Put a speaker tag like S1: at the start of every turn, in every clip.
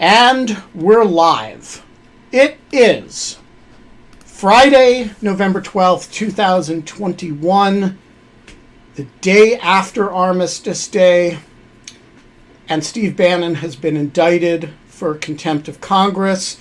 S1: And we're live. It is Friday, November 12th, 2021, the day after Armistice Day, and Steve Bannon has been indicted for contempt of Congress.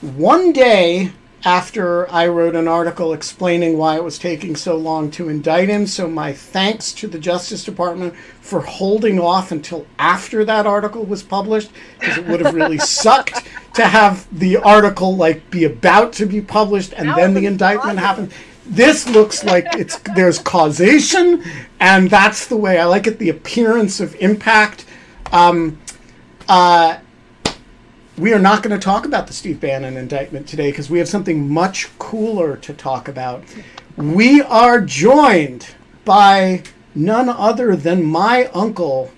S1: One day after I wrote an article explaining why it was taking so long to indict him. So, my thanks to the Justice Department for holding off until after that article was published, because it would have really sucked to have the article like be about to be published and then the indictment happen. This looks like it's there's causation, and that's the way I like it. The appearance of impact. Um, uh, we are not going to talk about the Steve Bannon indictment today because we have something much cooler to talk about. We are joined by none other than my uncle,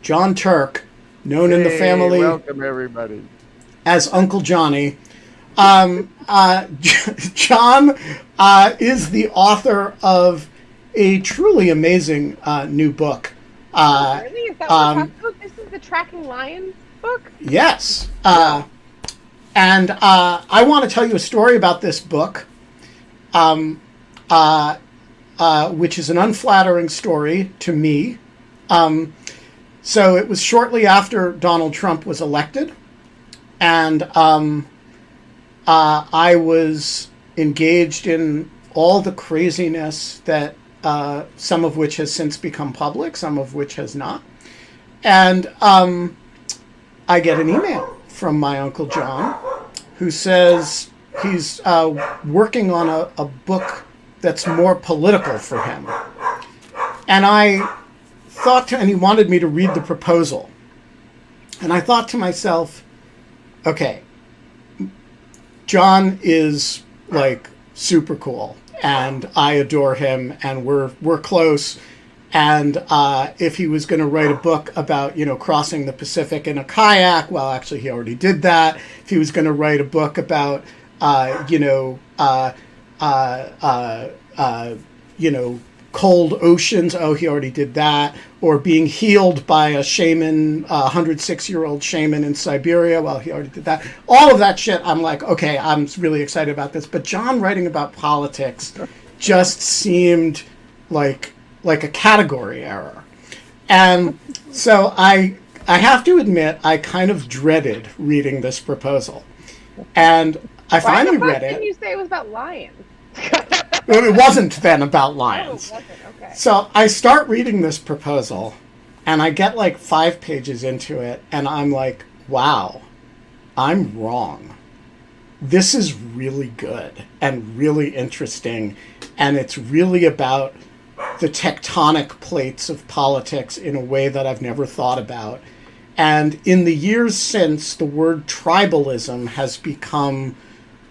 S1: Jon Turk, known hey, in the family.
S2: Welcome, everybody.
S1: As Uncle Johnny. Um, uh, John uh, is the author of a truly amazing uh, new book.
S3: Uh, really? Is that um, This is the Tracking Lions? Book?
S1: Yes. Uh, and uh, I want to tell you a story about this book, um, uh, uh, which is an unflattering story to me. Um, so it was shortly after Donald Trump was elected, and um, uh, I was engaged in all the craziness that uh, some of which has since become public, some of which has not. And um, I get an email from my Uncle John who says he's uh, working on a, a book that's more political for him. And I thought, to, and he wanted me to read the proposal. And I thought to myself, okay, John is like super cool and I adore him and we're we're close and uh, if he was going to write a book about you know crossing the Pacific in a kayak, well, actually he already did that. If he was going to write a book about uh, you know uh, uh, uh, uh, you know cold oceans, oh, he already did that. Or being healed by a shaman, a 106 year old shaman in Siberia, well, he already did that. All of that shit, I'm like, okay, I'm really excited about this. But John writing about politics just seemed like like a category error. And so I I have to admit I kind of dreaded reading this proposal. And I
S3: Why
S1: finally
S3: read
S1: it.
S3: Can you say it was about lions?
S1: it wasn't then about lions.
S3: Oh, okay.
S1: So I start reading this proposal and I get like 5 pages into it and I'm like, "Wow. I'm wrong." This is really good and really interesting and it's really about the tectonic plates of politics in a way that I've never thought about. And in the years since, the word tribalism has become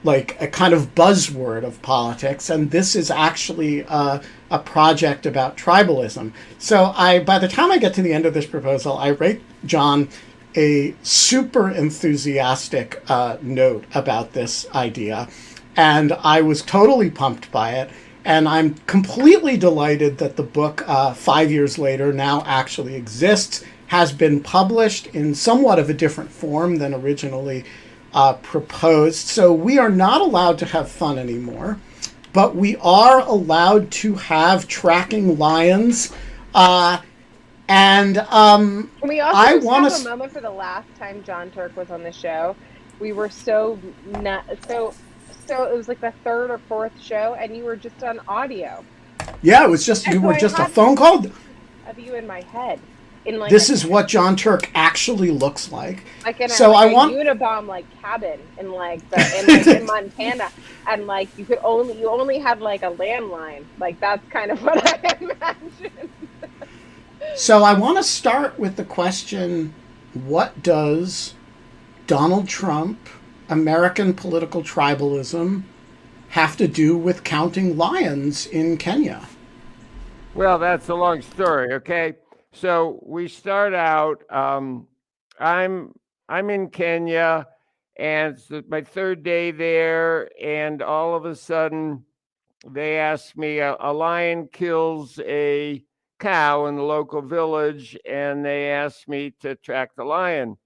S1: like a kind of buzzword of politics, and this is actually a, a project about tribalism. So I, by the time I get to the end of this proposal, I write John a super enthusiastic uh, note about this idea, and I was totally pumped by it and I'm completely delighted that the book, uh, five years later, now actually exists, has been published in somewhat of a different form than originally uh, proposed. So we are not allowed to have fun anymore, but we are allowed to have tracking lions. Uh, and um,
S3: Can we also I want to have a moment for the last time Jon Turk was on the show? We were so not so so it was like the third or fourth show, and you were just on audio.
S1: Yeah, it was just you so were I just a phone call.
S3: Of you in my head. In
S1: like this is what Jon Turk actually looks like.
S3: Like in a,
S1: so
S3: like
S1: I want
S3: Unabomb like cabin in like the in, like, in Montana, and like you could only you only had like a landline. Like that's kind of what I imagine.
S1: so I want to start with the question: What does Donald Trump, American political tribalism have to do with counting lions in Kenya?
S2: Well, that's a long story. Okay, so we start out. Um, I'm I'm in Kenya, and it's my third day there, and all of a sudden, they ask me a, a lion kills a cow in the local village, and they asked me to track the lion.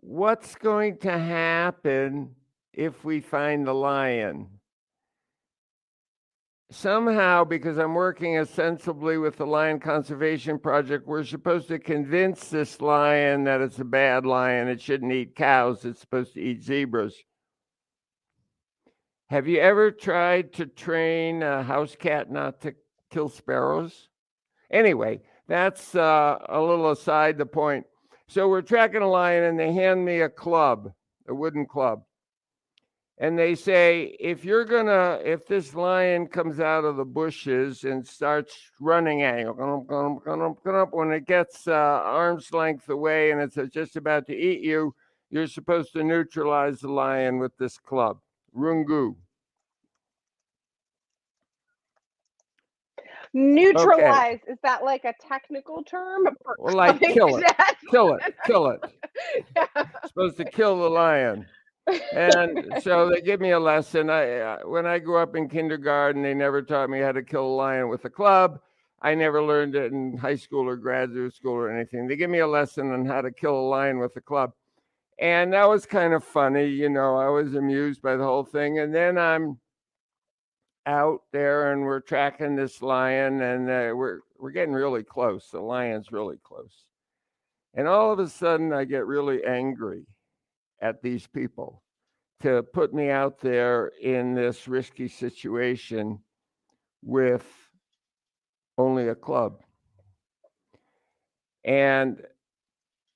S2: What's going to happen if we find the lion? Somehow, because I'm working ostensibly with the Lion Conservation Project, we're supposed to convince this lion that it's a bad lion. It shouldn't eat cows, it's supposed to eat zebras. Have you ever tried to train a house cat not to kill sparrows? Anyway, that's uh, a little aside the point. So we're tracking a lion, and they hand me a club, a wooden club. And they say, if you're gonna, if this lion comes out of the bushes and starts running at you, when it gets uh, arm's length away and it's just about to eat you, you're supposed to neutralize the lion with this club. Rungu.
S3: Neutralize okay. is that like a technical term?
S2: Well, like kill it, kill it, kill it. yeah. Supposed to kill the lion. and so they give me a lesson. I uh, when I grew up in kindergarten, they never taught me how to kill a lion with a club. I never learned it in high school or graduate school or anything. They give me a lesson on how to kill a lion with a club. And that was kind of funny, you know. I was amused by the whole thing. And then I'm out there and we're tracking this lion and uh, we're we're getting really close. The lion's really close. And all of a sudden I get really angry at these people to put me out there in this risky situation with only a club. And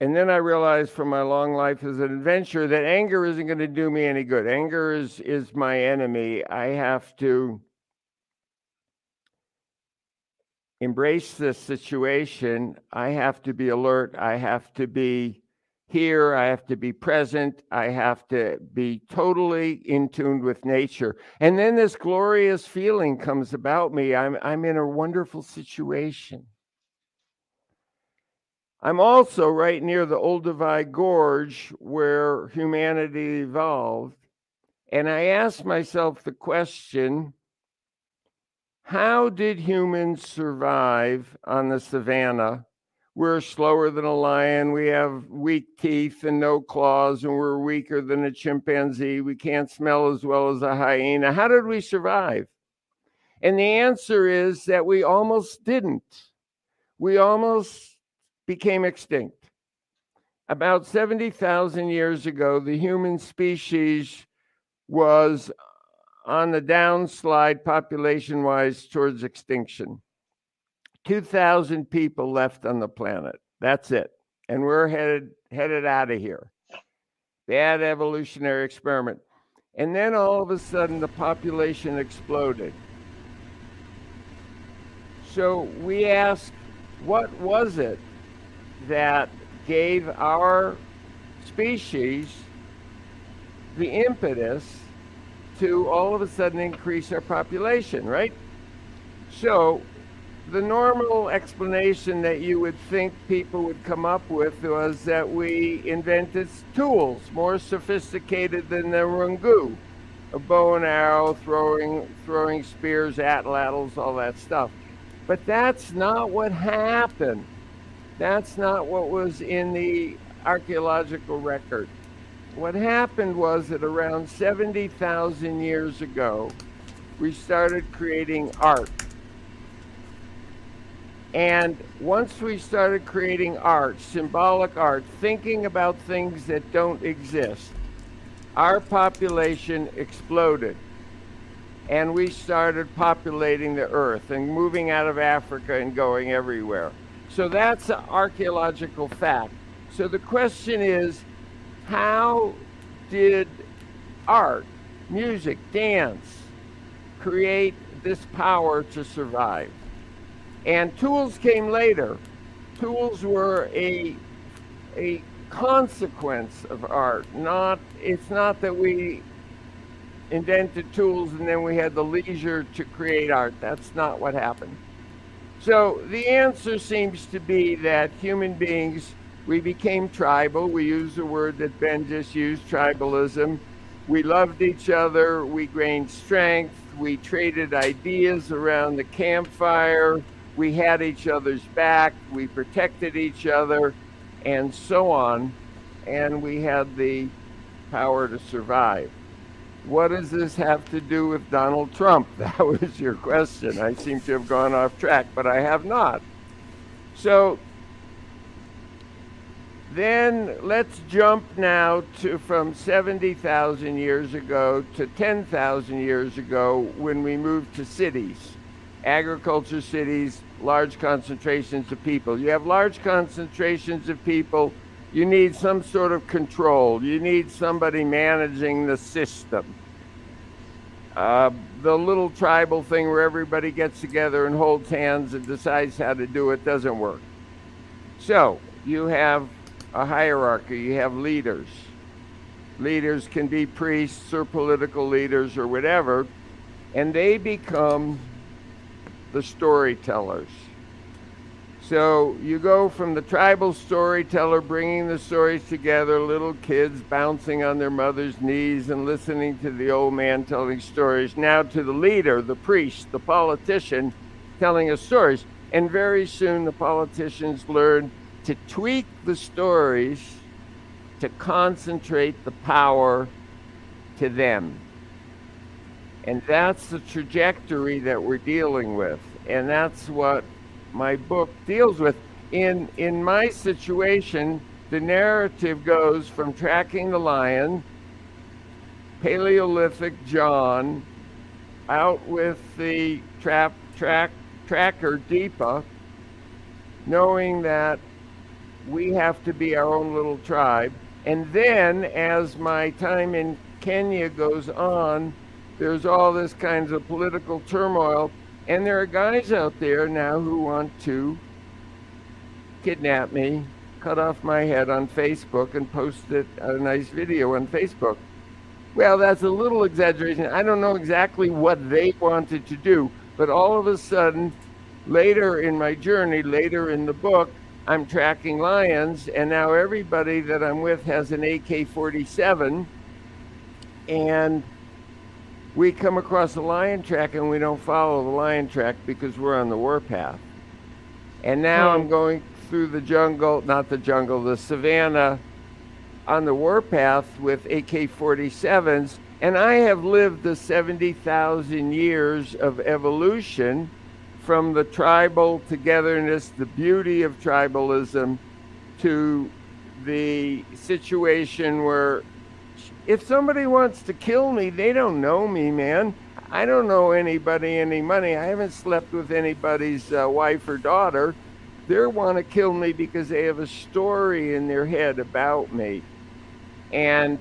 S2: and then I realized from my long life as an adventurer that anger isn't going to do me any good. Anger is is my enemy. I have to embrace this situation. I have to be alert. I have to be here. I have to be present. I have to be totally in tune with nature. And then this glorious feeling comes about me. I'm, I'm in a wonderful situation. I'm also right near the Olduvai Gorge where humanity evolved. And I ask myself the question how did humans survive on the savannah? We're slower than a lion. We have weak teeth and no claws, and we're weaker than a chimpanzee. We can't smell as well as a hyena. How did we survive? And the answer is that we almost didn't. We almost became extinct. About 70,000 years ago, the human species was on the downslide population wise towards extinction. 2,000 people left on the planet. That's it. And we're headed headed out of here. Bad evolutionary experiment. And then all of a sudden the population exploded. So we ask, what was it that gave our species the impetus to all of a sudden increase our population, right? So, the normal explanation that you would think people would come up with was that we invented tools more sophisticated than the rungu, a bow and arrow, throwing throwing spears, atlatls, all that stuff. But that's not what happened. That's not what was in the archaeological record. What happened was that around 70,000 years ago, we started creating art. And once we started creating art, symbolic art, thinking about things that don't exist, our population exploded. And we started populating the earth and moving out of Africa and going everywhere. So that's an archaeological fact. So the question is how did art, music, dance create this power to survive? And tools came later. Tools were a a consequence of art. Not it's not that we invented tools and then we had the leisure to create art. That's not what happened. So the answer seems to be that human beings we became tribal. We use the word that Ben just used, tribalism. We loved each other. We gained strength. We traded ideas around the campfire. We had each other's back. We protected each other, and so on. And we had the power to survive. What does this have to do with Donald Trump? That was your question. I seem to have gone off track, but I have not. So then let's jump now to from 70,000 years ago to 10,000 years ago when we moved to cities, agriculture cities, large concentrations of people. You have large concentrations of people, you need some sort of control, you need somebody managing the system. Uh, the little tribal thing where everybody gets together and holds hands and decides how to do it doesn't work. So you have a hierarchy, you have leaders. Leaders can be priests or political leaders or whatever, and they become the storytellers. So you go from the tribal storyteller bringing the stories together, little kids bouncing on their mother's knees and listening to the old man telling stories, now to the leader, the priest, the politician telling us stories. And very soon the politicians learn to tweak the stories to concentrate the power to them. And that's the trajectory that we're dealing with. And that's what my book deals with. In, in my situation, the narrative goes from tracking the lion, Paleolithic John, out with the trap, track, tracker Deepa, knowing that we have to be our own little tribe. And then as my time in Kenya goes on, there's all this kinds of political turmoil. And there are guys out there now who want to kidnap me, cut off my head on Facebook, and post it a nice video on Facebook. Well, that's a little exaggeration. I don't know exactly what they wanted to do, but all of a sudden, later in my journey, later in the book, I'm tracking lions, and now everybody that I'm with has an AK 47. And we come across a lion track and we don't follow the lion track because we're on the warpath. And now I'm hmm. going through the jungle, not the jungle, the savannah on the warpath with AK 47s. And I have lived the 70,000 years of evolution from the tribal togetherness, the beauty of tribalism, to the situation where if somebody wants to kill me, they don't know me, man. I don't know anybody any money. I haven't slept with anybody's uh, wife or daughter. They want to kill me because they have a story in their head about me. And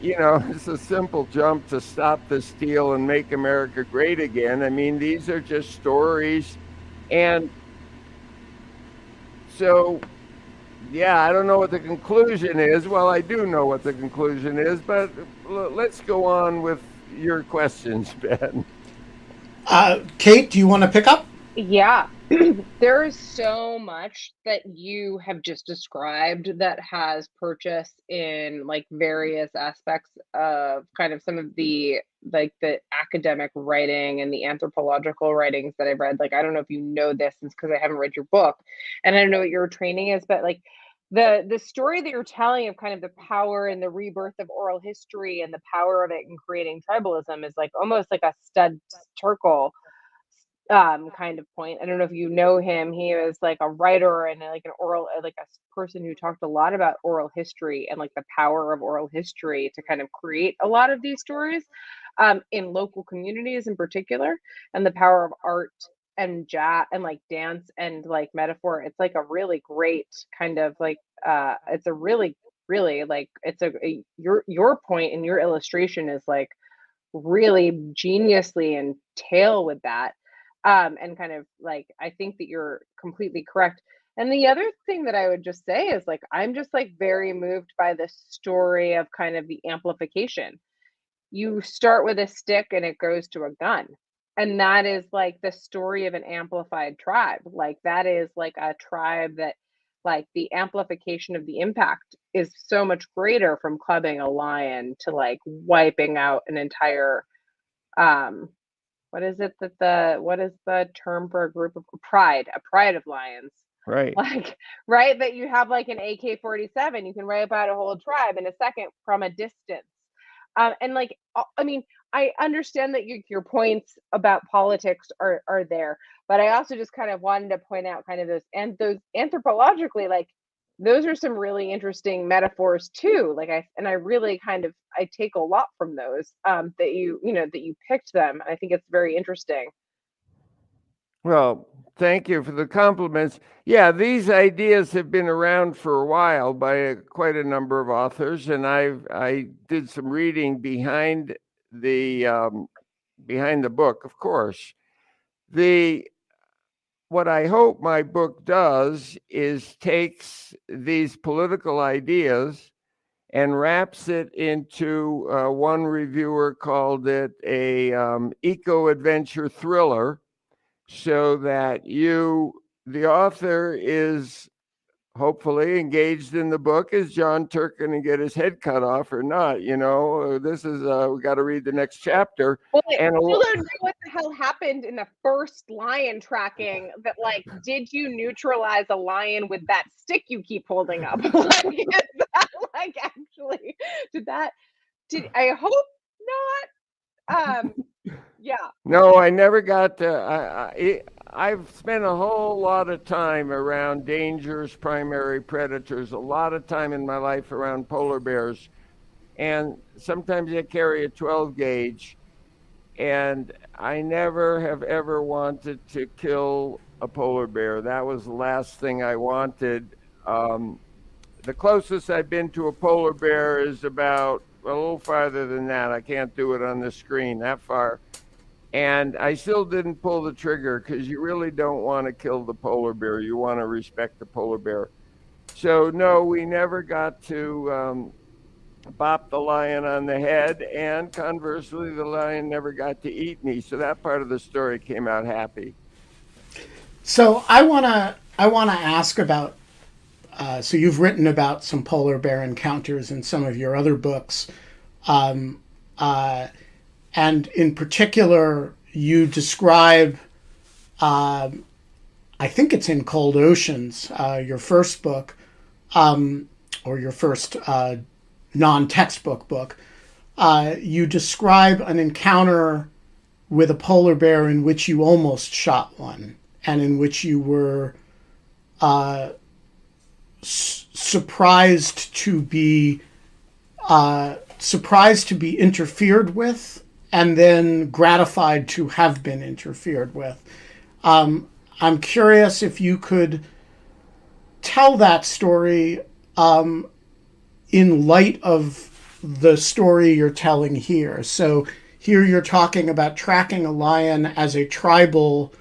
S2: you know, it's a simple jump to stop the steal and make America great again. I mean, these are just stories. And so, yeah, I don't know what the conclusion is. Well, I do know what the conclusion is, but let's go on with your questions, Ben.
S1: Uh, Kate, do you want to pick up?
S3: Yeah. there is so much that you have just described that has purchase in like various aspects of kind of some of the like the academic writing and the anthropological writings that I've read. Like I don't know if you know this because I haven't read your book and I don't know what your training is, but like the the story that you're telling of kind of the power and the rebirth of oral history and the power of it in creating tribalism is like almost like a Studs Terkel um kind of point. I don't know if you know him. He was like a writer and like an oral uh, like a person who talked a lot about oral history and like the power of oral history to kind of create a lot of these stories um in local communities in particular and the power of art and jazz and like dance and like metaphor. It's like a really great kind of like uh it's a really really like it's a, a your your point and your illustration is like really geniusly and tail with that um, and kind of like I think that you're completely correct. And the other thing that I would just say is like, I'm just like very moved by the story of kind of the amplification. You start with a stick and it goes to a gun. And that is like the story of an amplified tribe. Like, that is like a tribe that, like, the amplification of the impact is so much greater from clubbing a lion to like wiping out an entire, um, what is it that the, what is the term for a group of pride, a pride of lions?
S2: Right.
S3: Like, right, that you have like an AK 47, you can wipe out a whole tribe in a second from a distance. Um, and like, I mean, I understand that your, your points about politics are, are there, but I also just kind of wanted to point out kind of those and those anthropologically, like those are some really interesting metaphors too. Like I and I really kind of I take a lot from those um, that you you know that you picked them. I think it's very interesting.
S2: Well, thank you for the compliments. Yeah, these ideas have been around for a while by a, quite a number of authors, and I I did some reading behind the um, behind the book, of course. The what I hope my book does is takes these political ideas and wraps it into uh, one reviewer called it a um, eco adventure thriller so that you, the author, is hopefully engaged in the book. Is John Turkin and get his head cut off or not? You know, uh, this is uh, we got to read the next chapter.
S3: Well, and still don't know what the hell happened in the first lion tracking. That like, did you neutralize a lion with that stick you keep holding up? like, is that like actually? Did that? Did I hope not? Um, yeah.
S2: No, I never got to. I, I, I've spent a whole lot of time around dangerous primary predators, a lot of time in my life around polar bears. And sometimes they carry a 12 gauge. And I never have ever wanted to kill a polar bear. That was the last thing I wanted. Um, the closest I've been to a polar bear is about a little farther than that. I can't do it on the screen that far. And I still didn't pull the trigger because you really don't want to kill the polar bear. You want to respect the polar bear. So, no, we never got to um, bop the lion on the head. And conversely, the lion never got to eat me. So that part of the story came out happy.
S1: So I want to I want to ask about uh, so you've written about some polar bear encounters in some of your other books, um, uh, and in particular, you describe. Uh, I think it's in Cold Oceans, uh, your first book, um, or your first uh, non-textbook book. you describe an encounter with a polar bear in which you almost shot one, and in which you were uh, surprised to be uh, surprised to be interfered with, and then gratified to have been interfered with. Um, I'm curious if you could tell that story um, in light of the story you're telling here. So here you're talking about tracking a lion as a tribal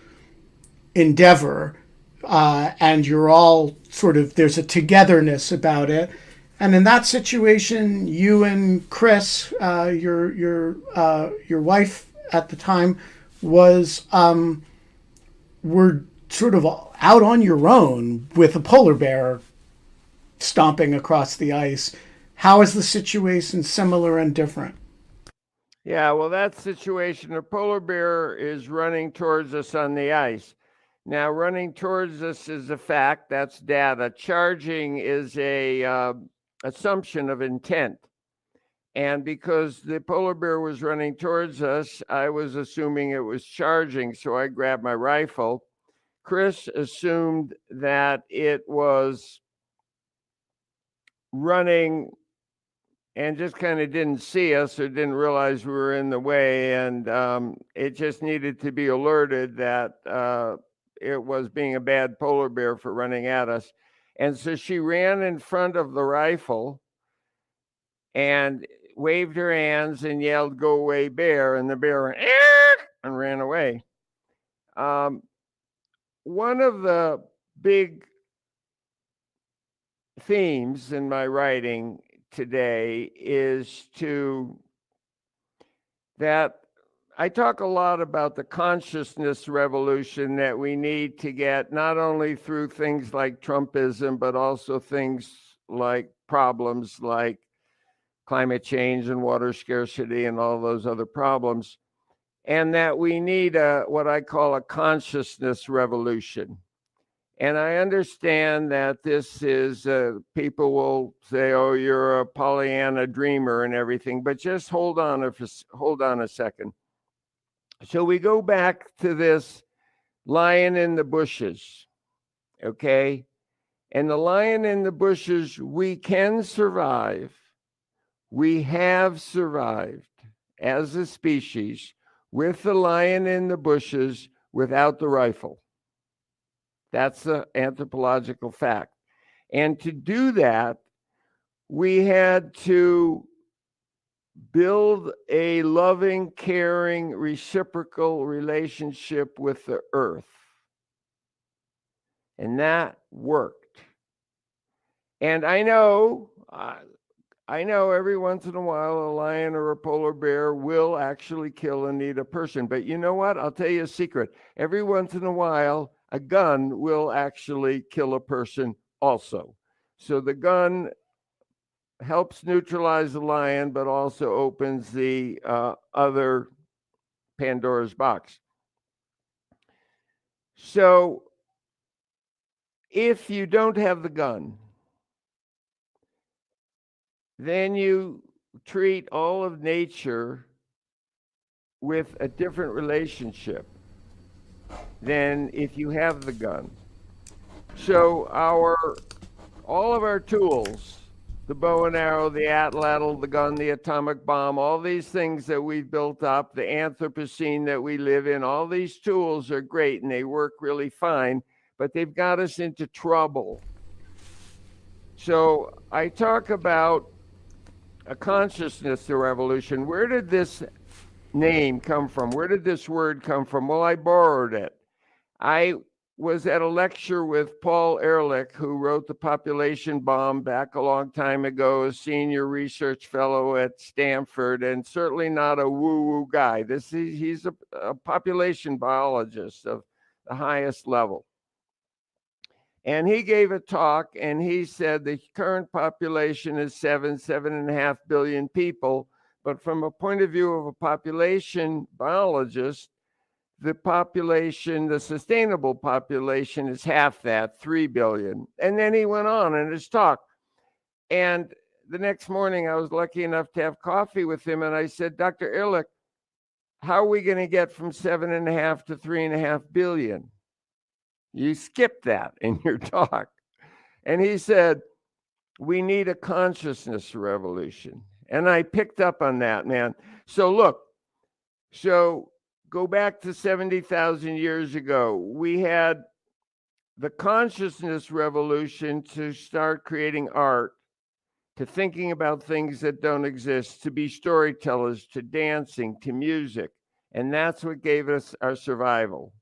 S1: endeavor uh, and you're all sort of there's a togetherness about it. And in that situation, you and Chris, uh, your your uh, your wife at the time, was um, were sort of out on your own with a polar bear stomping across the ice. How is the situation similar and different?
S2: Yeah, well, that situation, a polar bear is running towards us on the ice. Now, running towards us is a fact. That's data. Charging is a uh, assumption of intent. And because the polar bear was running towards us, I was assuming it was charging. So I grabbed my rifle. Chris assumed that it was running and just kind of didn't see us or didn't realize we were in the way. And um, it just needed to be alerted that uh, it was being a bad polar bear for running at us. And so she ran in front of the rifle and waved her hands and yelled, Go away, bear. And the bear went, and ran away. Um, one of the big themes in my writing today is to that I talk a lot about the consciousness revolution that we need to get not only through things like Trumpism, but also things like problems like climate change and water scarcity and all those other problems. And that we need a what I call a consciousness revolution. And I understand that this is, uh, people will say, oh, you're a Pollyanna dreamer and everything, but just hold on a, hold on a second so we go back to this lion in the bushes, okay? And the lion in the bushes, we can survive. We have survived as a species with the lion in the bushes without the rifle. That's the anthropological fact. And to do that, we had to build a loving, caring, reciprocal relationship with the earth. And that worked. And I know, uh, I know every once in a while a lion or a polar bear will actually kill and eat a person. But you know what? I'll tell you a secret. Every once in a while, a gun will actually kill a person also. So the gun helps neutralize the lion, but also opens the uh, other Pandora's box. So, if you don't have the gun, then you treat all of nature with a different relationship than if you have the gun. So, our all of our tools the bow and arrow, the atlatl, the gun, the atomic bomb, all these things that we've built up, the Anthropocene that we live in, all these tools are great and they work really fine, but they've got us into trouble. So I talk about a consciousness revolution. Where did this name come from? Where did this word come from? Well, I borrowed it. I was at a lecture with Paul Ehrlich, who wrote The Population Bomb back a long time ago, a senior research fellow at Stanford, and certainly not a woo woo guy. This is, he's a, a population biologist of the highest level. And he gave a talk and he said the current population is seven, seven and a half billion people. But from a point of view of a population biologist, the population, the sustainable population is half that, 3 billion. And then he went on in his talk. And the next morning, I was lucky enough to have coffee with him. And I said, Dr. Ehrlich, how are we going to get from seven and a half to three and a half billion? You skipped that in your talk. And he said, We need a consciousness revolution. And I picked up on that, man. So, look, so go back to 70,000 years ago. We had the consciousness revolution to start creating art, to thinking about things that don't exist, to be storytellers, to dancing, to music. And that's what gave us our survival.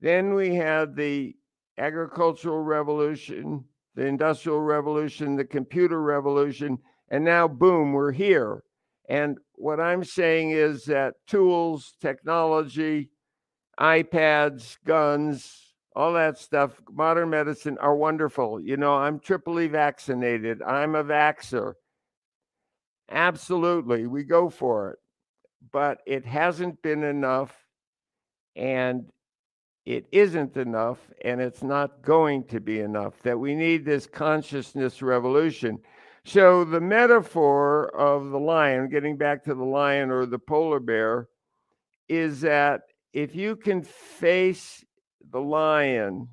S2: Then we had the agricultural revolution, the industrial revolution, the computer revolution, and now, boom, we're here. And what I'm saying is that tools, technology, iPads, guns, all that stuff, modern medicine are wonderful. You know, I'm triply vaccinated. I'm a vaxer. Absolutely, we go for it. But it hasn't been enough and it isn't enough and it's not going to be enough that we need this consciousness revolution so the metaphor of the lion, getting back to the lion or the polar bear, is that if you can face the lion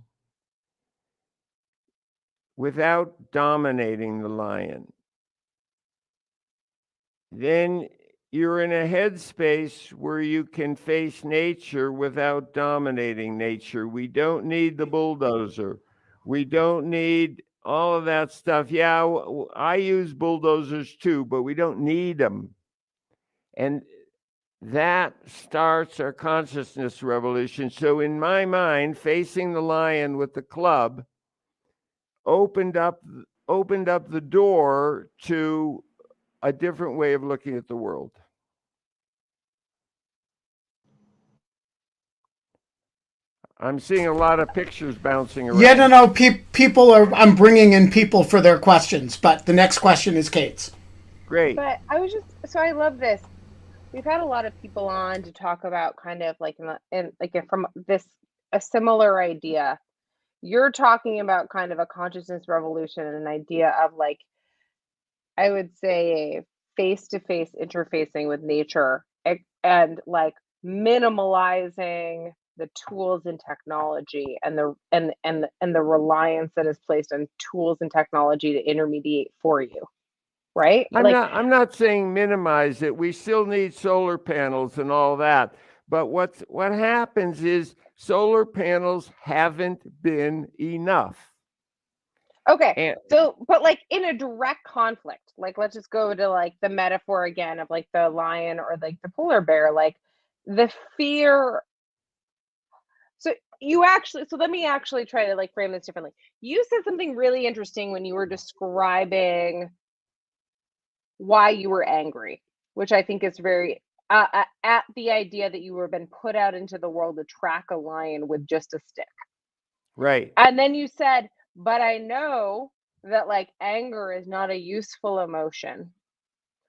S2: without dominating the lion, then you're in a headspace where you can face nature without dominating nature. We don't need the bulldozer. We don't need all of that stuff. Yeah, I use bulldozers too, but we don't need them. And that starts our consciousness revolution. So, in my mind, facing the lion with the club opened up opened up the door to a different way of looking at the world. I'm seeing a lot of pictures bouncing around.
S1: Yeah, no, no. Pe- people are. I'm bringing in people for their questions, but the next question is Kate's.
S2: Great.
S3: But I was just so I love this. We've had a lot of people on to talk about kind of like in, the, in like from this a similar idea. You're talking about kind of a consciousness revolution and an idea of like I would say face to face interfacing with nature and like minimalizing the tools and technology and the and and and the reliance that is placed on tools and technology to intermediate for you right
S2: I'm
S3: like,
S2: not I'm not saying minimize it. We still need solar panels and all that. But what's what happens is solar panels haven't been enough.
S3: okay
S2: And
S3: so but like in a direct conflict like let's just go to like the metaphor again of like the lion or like the polar bear like the fear so you actually so let me actually try to like frame this differently. You said something really interesting when you were describing why you were angry which i think is very uh, uh, at the idea that you were been put out into the world to track a lion with just a stick.
S2: Right.
S3: and then you said but i know that like anger is not a useful emotion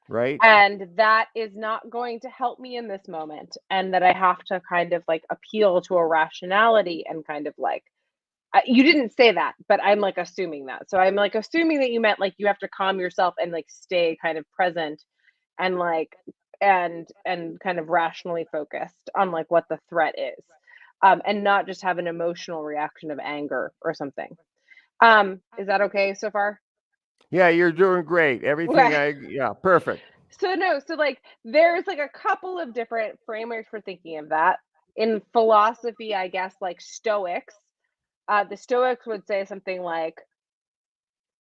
S2: Right.
S3: and that is not going to help me in this moment and that i have to kind of like appeal to a rationality and kind of like you didn't say that but i'm like assuming that. So i'm like assuming that you meant like you have to calm yourself and like stay kind of present and like and and kind of rationally focused on like what the threat is um and not just have an emotional reaction of anger or something. Um is that okay so far
S2: Yeah, you're doing great. Everything I yeah, perfect.
S3: so no so like there's like a couple of different frameworks for thinking of that in philosophy i guess like stoics uh the stoics would say something like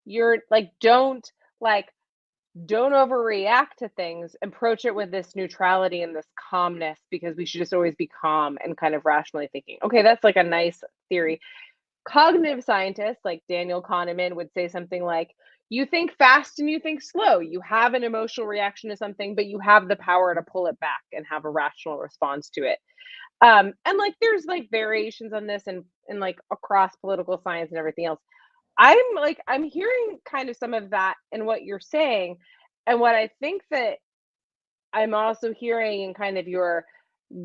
S3: you're like don't like don't overreact to things approach it with this neutrality and this calmness because we should just always be calm and kind of rationally thinking okay that's like a nice theory cognitive scientists like daniel kahneman would say something like you think fast and you think slow. You have an emotional reaction to something but you have the power to pull it back and have a rational response to it. Um and like there's like variations on this and and like across political science and everything else. I'm like i'm hearing kind of some of that in what you're saying. And what i think that i'm also hearing in kind of your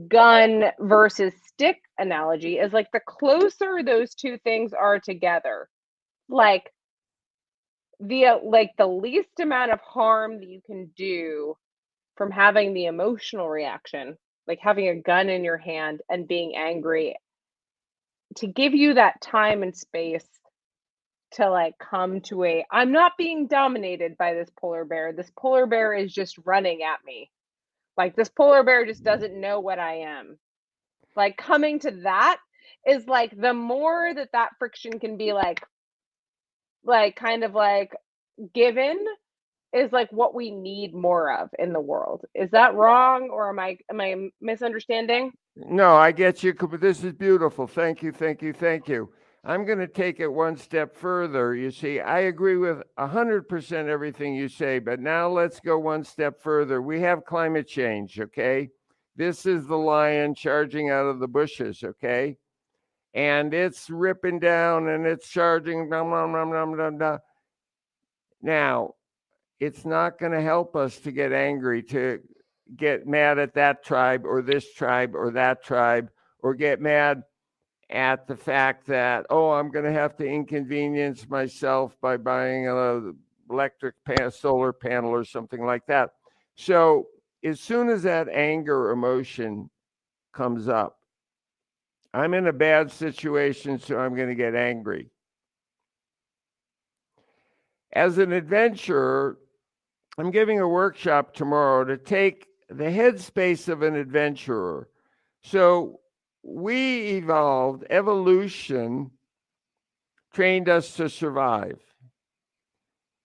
S3: gun versus stick analogy is like the closer those two things are together like the like the least amount of harm that you can do from having the emotional reaction like having a gun in your hand and being angry to give you that time and space to like come to a I'm not being dominated by this polar bear. This polar bear is just running at me. Like this polar bear just mm-hmm. doesn't know what I am. Like coming to that is like the more that that friction can be like like kind of like given is like what we need more of in the world. Is that wrong or am I am I misunderstanding?
S2: No, I get you. but This is beautiful. Thank you, thank you, thank you. I'm going to take it one step further. You see, I agree with 100% everything you say, but now let's go one step further. We have climate change, okay? This is the lion charging out of the bushes, okay? And it's ripping down and it's charging. Blah, blah, blah, blah, blah, blah. Now, it's not going to help us to get angry, to get mad at that tribe or this tribe or that tribe, or get mad at the fact that oh i'm going to have to inconvenience myself by buying a electric pan- solar panel or something like that so as soon as that anger emotion comes up i'm in a bad situation so i'm going to get angry. As an adventurer i'm giving a workshop tomorrow to take the headspace of an adventurer. So we evolved, evolution trained us to survive.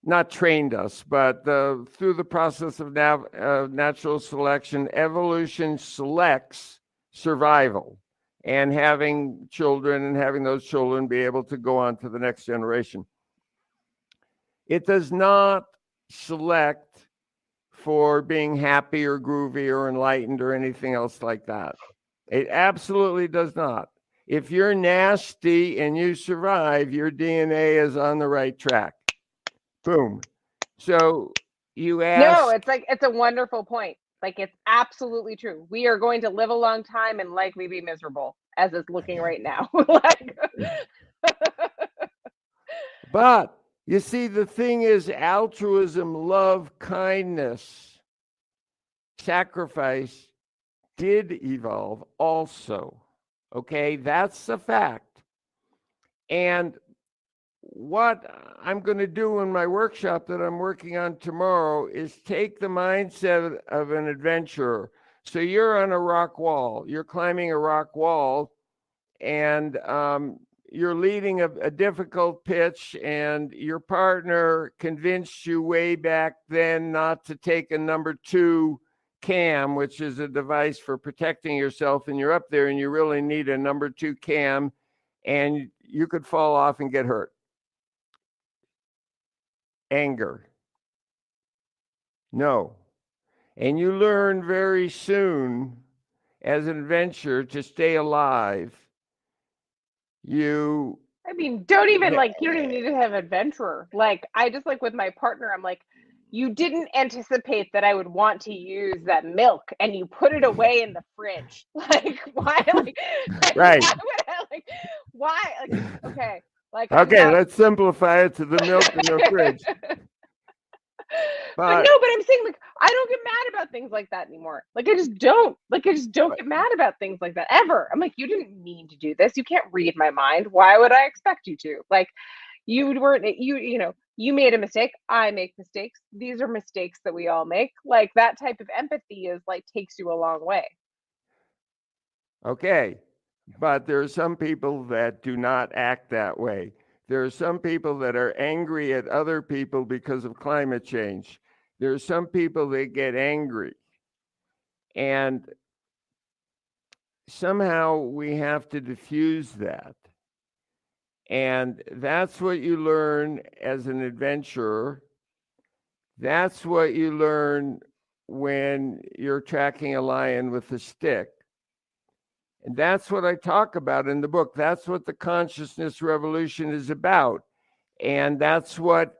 S2: Not trained us, but uh, through the process of nav- uh, natural selection, evolution selects survival and having children and having those children be able to go on to the next generation. It does not select for being happy or groovy or enlightened or anything else like that. It absolutely does not. If you're nasty and you survive, your DNA is on the right track. Boom. So you ask.
S3: No, it's like it's a wonderful point. Like it's absolutely true. We are going to live a long time and likely be miserable, as it's looking right now. like,
S2: but you see, the thing is altruism, love, kindness, sacrifice did evolve also. Okay, that's a fact. And what I'm going to do in my workshop that I'm working on tomorrow is take the mindset of an adventurer. So you're on a rock wall, you're climbing a rock wall, and um, you're leading a, a, difficult pitch, and your partner convinced you way back then not to take a number two cam, which is a device for protecting yourself, and you're up there and you really need a number two cam, and you could fall off and get hurt. Anger. No. And you learn very soon as an adventurer to stay alive. You
S3: I mean, don't even like you don't even need to have adventurer. Like I just like with my partner, I'm like, you didn't anticipate that I would want to use that milk and you put it away in the fridge. Like why like,
S2: right.
S3: Why, like, why like okay. Like
S2: Okay, not... let's simplify it to the milk in the fridge.
S3: But, but, no, but I'm saying like I don't get mad about things like that anymore. Like I just don't. Like I just don't get mad about things like that ever. I'm like, you didn't mean to do this. You can't read my mind. Why would I expect you to? Like you weren't you you know you made a mistake i make mistakes these are mistakes that we all make like that type of empathy is like takes you a long way
S2: okay but there are some people that do not act that way there are some people that are angry at other people because of climate change there are some people that get angry and somehow we have to diffuse that and that's what you learn as an adventurer. That's what you learn when you're tracking a lion with a stick. And that's what I talk about in the book. That's what the consciousness revolution is about. And that's what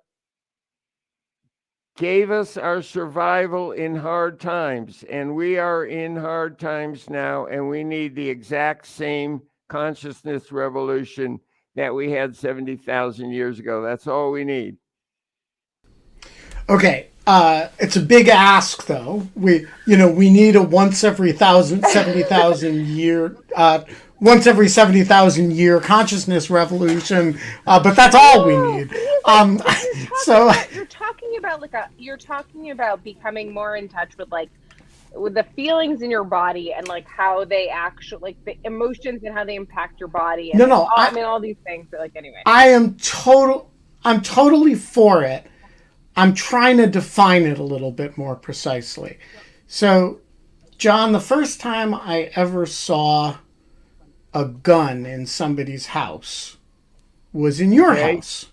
S2: gave us our survival in hard times. And we are in hard times now, and we need the exact same consciousness revolution that we had 70,000 years ago. That's all we need.
S1: Okay, uh, it's a big ask, though. We, you know, we need a once every thousand, seventy thousand year, uh, once every seventy thousand year consciousness revolution. Uh, but that's all we need. Um, so
S3: about, you're talking about like a, you're talking about becoming more in touch with like with the feelings in your body and like how they actually like the emotions and how they impact your body and
S1: no no
S3: all, I, I, mean all these things but like anyway
S1: i am total i'm totally for it i'm trying to define it a little bit more precisely so jon the first time i ever saw a gun in somebody's house was in your okay. house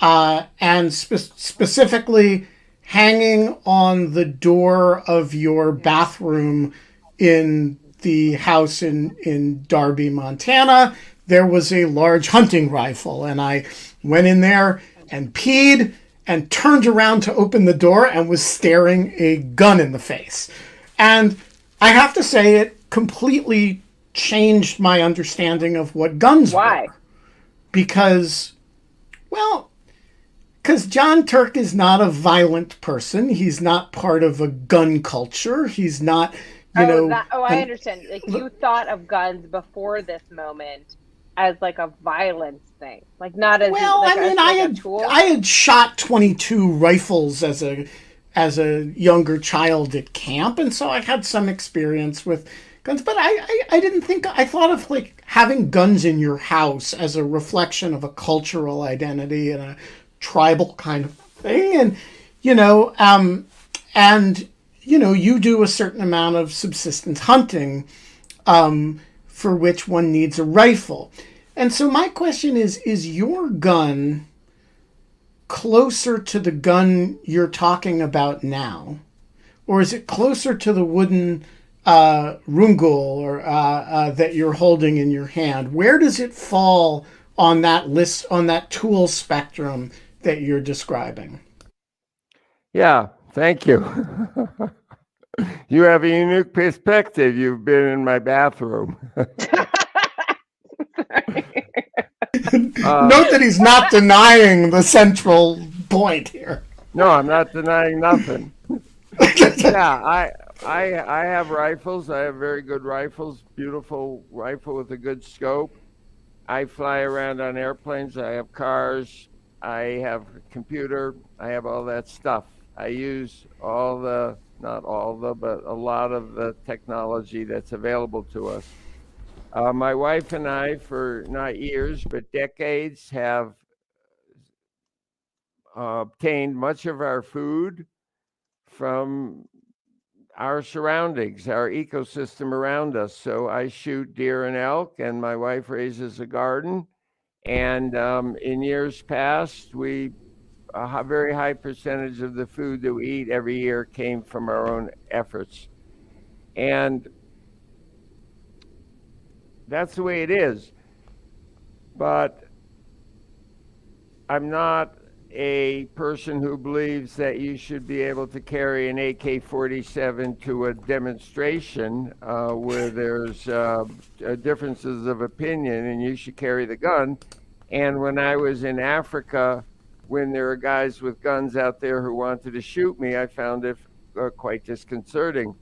S1: uh, and spe- specifically hanging on the door of your bathroom in the house in, in Darby, Montana, there was a large hunting rifle. And I went in there and peed and turned around to open the door and was staring a gun in the face. And I have to say, it completely changed my understanding of what guns
S3: Why?
S1: were. Because, well, because Jon Turk is not a violent person. He's not part of a gun culture. He's not, you
S3: oh,
S1: know.
S3: That, oh, I understand. Like you thought of guns before this moment as like a violence thing, like not as
S1: well.
S3: Like
S1: I mean, I had I had shot twenty two rifles as a as a younger child at camp, and so I had some experience with guns. But I, I, I didn't think I thought of like having guns in your house as a reflection of a cultural identity and a tribal kind of thing and you know um, and you know you do a certain amount of subsistence hunting um, for which one needs a rifle and so my question is is your gun closer to the gun you're talking about now, or is it closer to the wooden uh, rungu or uh, uh, that you're holding in your hand? Where does it fall on that list on that tool spectrum that you're describing?
S2: Yeah, thank you. you have a unique perspective. You've been in my bathroom.
S1: Uh, Note that he's not denying the central point here.
S2: No, I'm not denying nothing. yeah, I, I, I have rifles. I have very good rifles. Beautiful rifle with a good scope. I fly around on airplanes. I have cars. I have a computer. I have all that stuff. I use all the, not all the, but a lot of the technology that's available to us. Uh, my wife and I, for not years, but decades, have uh, obtained much of our food from our surroundings, our ecosystem around us. So I shoot deer and elk, and my wife raises a garden. And um, in years past, we a very high percentage of the food that we eat every year came from our own efforts. And that's the way it is. But I'm not a person who believes that you should be able to carry an AK 47 to a demonstration uh, where there's uh, differences of opinion and you should carry the gun. And when I was in Africa, when there were guys with guns out there who wanted to shoot me, I found it uh, quite disconcerting.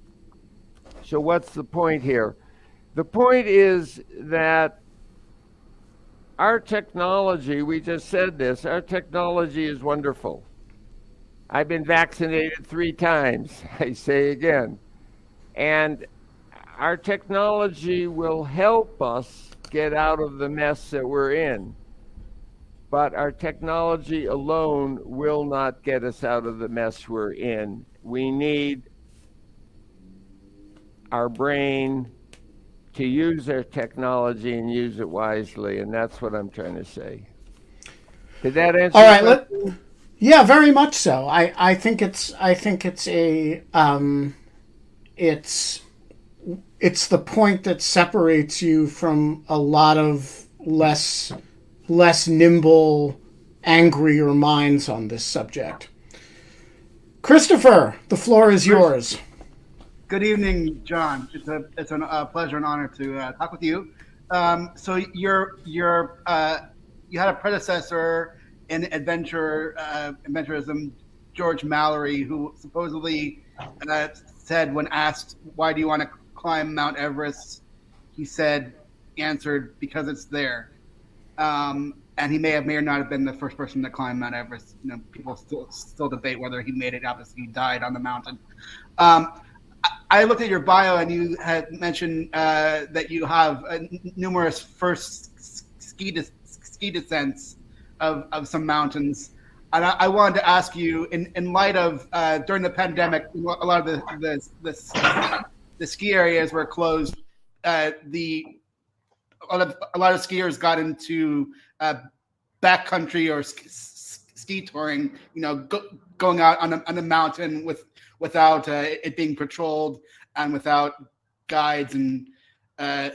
S2: So, what's the point here? The point is that our technology, we just said this, our technology is wonderful. I've been vaccinated three times, I say again. And our technology will help us get out of the mess that we're in. But our technology alone will not get us out of the mess we're in. We need our brain, to use their technology and use it wisely, and that's what I'm trying to say. Did that answer?
S1: All right, let, yeah, very much so. I, I think it's I think it's a um, it's it's the point that separates you from a lot of less less nimble, angrier minds on this subject. Christopher, the floor is yours.
S4: Good evening, Jon. It's a it's a pleasure and honor to uh, talk with you. Um, so you're you're uh, you had a predecessor in adventure uh, adventurism, George Mallory, who supposedly uh, said when asked why do you want to climb Mount Everest, he said answered because it's there. Um, and he may have may or not have been the first person to climb Mount Everest. You know, people still still debate whether he made it. Obviously, he died on the mountain. Um, I looked at your bio and you had mentioned uh, that you have uh, numerous first ski de- ski descents of, of some mountains. And I, I wanted to ask you, in, in light of uh, during the pandemic, a lot of the the, the, the ski areas were closed. Uh, the a lot, of, a lot of skiers got into uh, backcountry or ski, touring. You know, go, going out on a, on a mountain with without uh, it being patrolled and without guides and uh,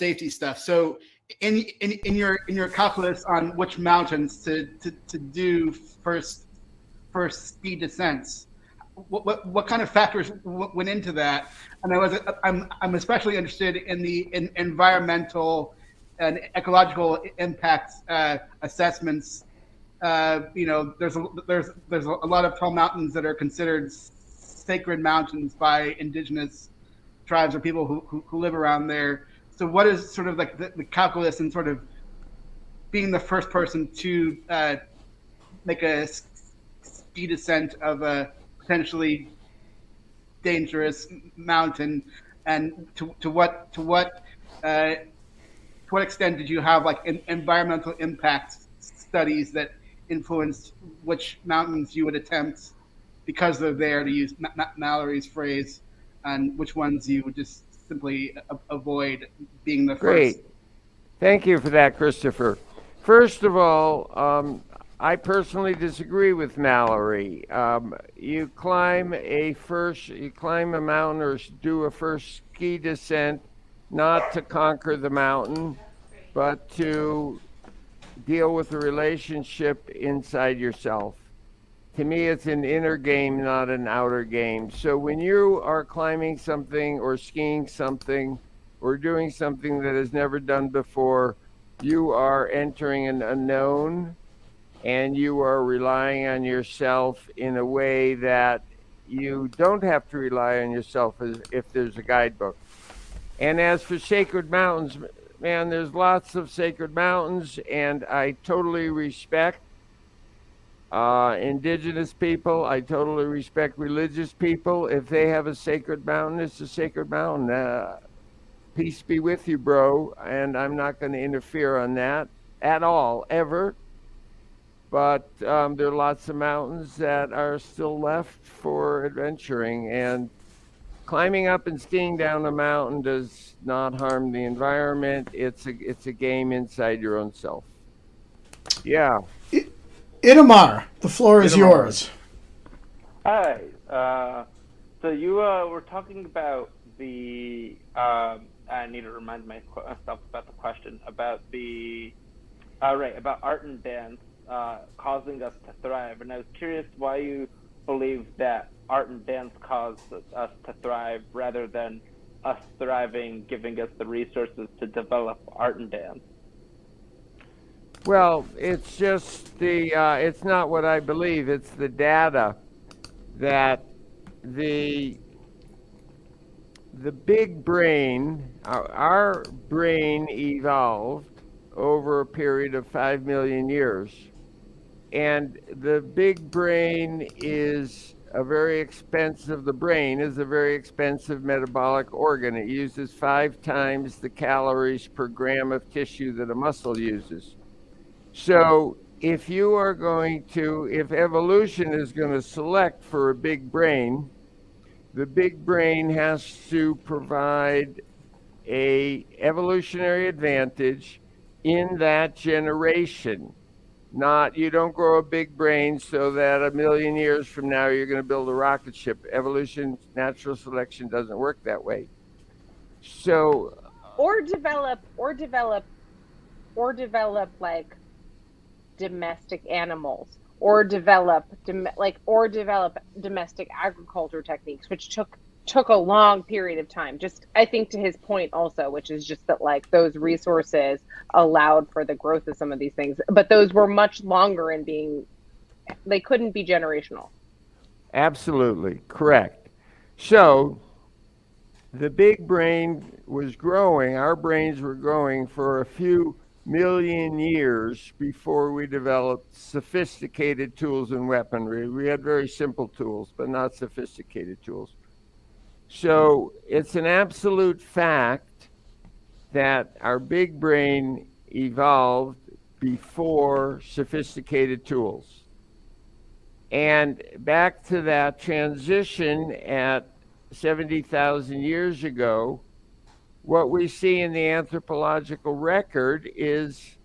S4: safety stuff. So in, in in your in your calculus on which mountains to to, to do first first ski descents, what, what, what kind of factors went into that? And I was I'm I'm especially interested in the in environmental and ecological impact uh, assessments. Uh, you know, there's a, there's there's a lot of tall mountains that are considered sacred mountains by indigenous tribes or people who, who, who live around there. So, what is sort of like the, the, calculus and sort of being the first person to uh, make a ski descent of a potentially dangerous mountain, and to, to what to what uh, to what extent did you have like environmental impact studies that influenced which mountains you would attempt because they're there to use Mallory's phrase, and which ones you would just simply avoid being the
S2: Great.
S4: first.
S2: Thank you for that, Christopher. First of all, um, I personally disagree with Mallory. Um, you climb a first, you climb a mountain or do a first ski descent, not to conquer the mountain, but to deal with the relationship inside yourself. To me, it's an inner game, not an outer game. So when you are climbing something or skiing something or doing something that is never done before, you are entering an unknown and you are relying on yourself in a way that you don't have to rely on yourself as if there's a guidebook. And as for sacred mountains, man, there's lots of sacred mountains, and I totally respect uh, indigenous people. I totally respect religious people. If they have a sacred mountain, it's a sacred mountain. Uh, peace be with you, bro. And I'm not going to interfere on that at all, ever but um, there are lots of mountains that are still left for adventuring and climbing up and skiing down a mountain does not harm the environment it's a it's a game inside your own self yeah
S1: Itamar, the floor is
S5: Itamar.
S1: yours.
S5: Hi. Uh, so you uh, were talking about the. Um, I need to remind myself about the question about the. Uh, right about art and dance uh, causing us to thrive, and I was curious why you believe that art and dance cause us to thrive rather than us thriving, giving us the resources to develop art and dance.
S2: Well, it's just the, uh, it's not what I believe, it's the data that the, the big brain, our, our brain evolved over a period of five million years. And the big brain is a very expensive, the brain is a very expensive metabolic organ. It uses five times the calories per gram of tissue that a muscle uses. So if you are going to, if evolution is going to select for a big brain, the big brain has to provide a evolutionary advantage in that generation. Not you don't grow a big brain so that a million years from now you're going to build a rocket ship. Evolution, natural selection doesn't work that way. So
S3: or develop or develop or develop like domestic animals or develop dom- like or develop domestic agriculture techniques which took took a long period of time. Just i think to his point also which is just that like those resources allowed for the growth of some of these things but those were much longer in being they couldn't be generational.
S2: Absolutely. Correct. So the big brain was growing, our brains were growing for a few million years before we developed sophisticated tools and weaponry. We had very simple tools, but not sophisticated tools. So it's an absolute fact that our big brain evolved before sophisticated tools. And back to that transition at 70,000 years ago, what we see in the anthropological record is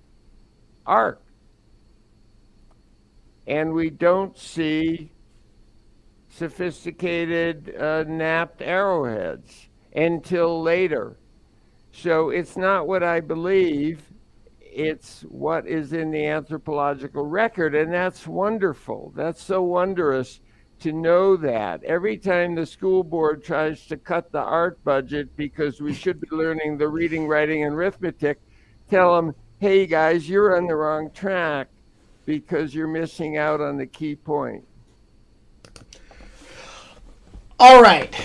S2: art. And we don't see sophisticated uh, knapped arrowheads until later. So it's not what I believe, it's what is in the anthropological record. And that's wonderful. That's so wondrous to know that. Every time the school board tries to cut the art budget because we should be learning the reading, writing, and arithmetic, tell them, hey guys, you're on the wrong track because you're missing out on the key point.
S1: All right.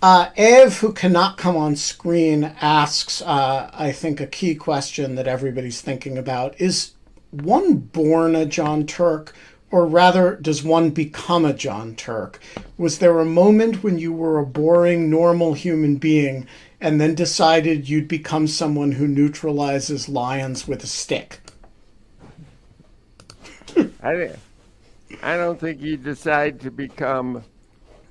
S1: Uh, Ev, who cannot come on screen, asks, uh, I think, a key question that everybody's thinking about. Is one born a Jon Turk, or rather, does one become a Jon Turk? Was there a moment when you were a boring, normal human being and then decided you'd become someone who neutralizes lions with a stick?
S2: I, I don't think you decide to become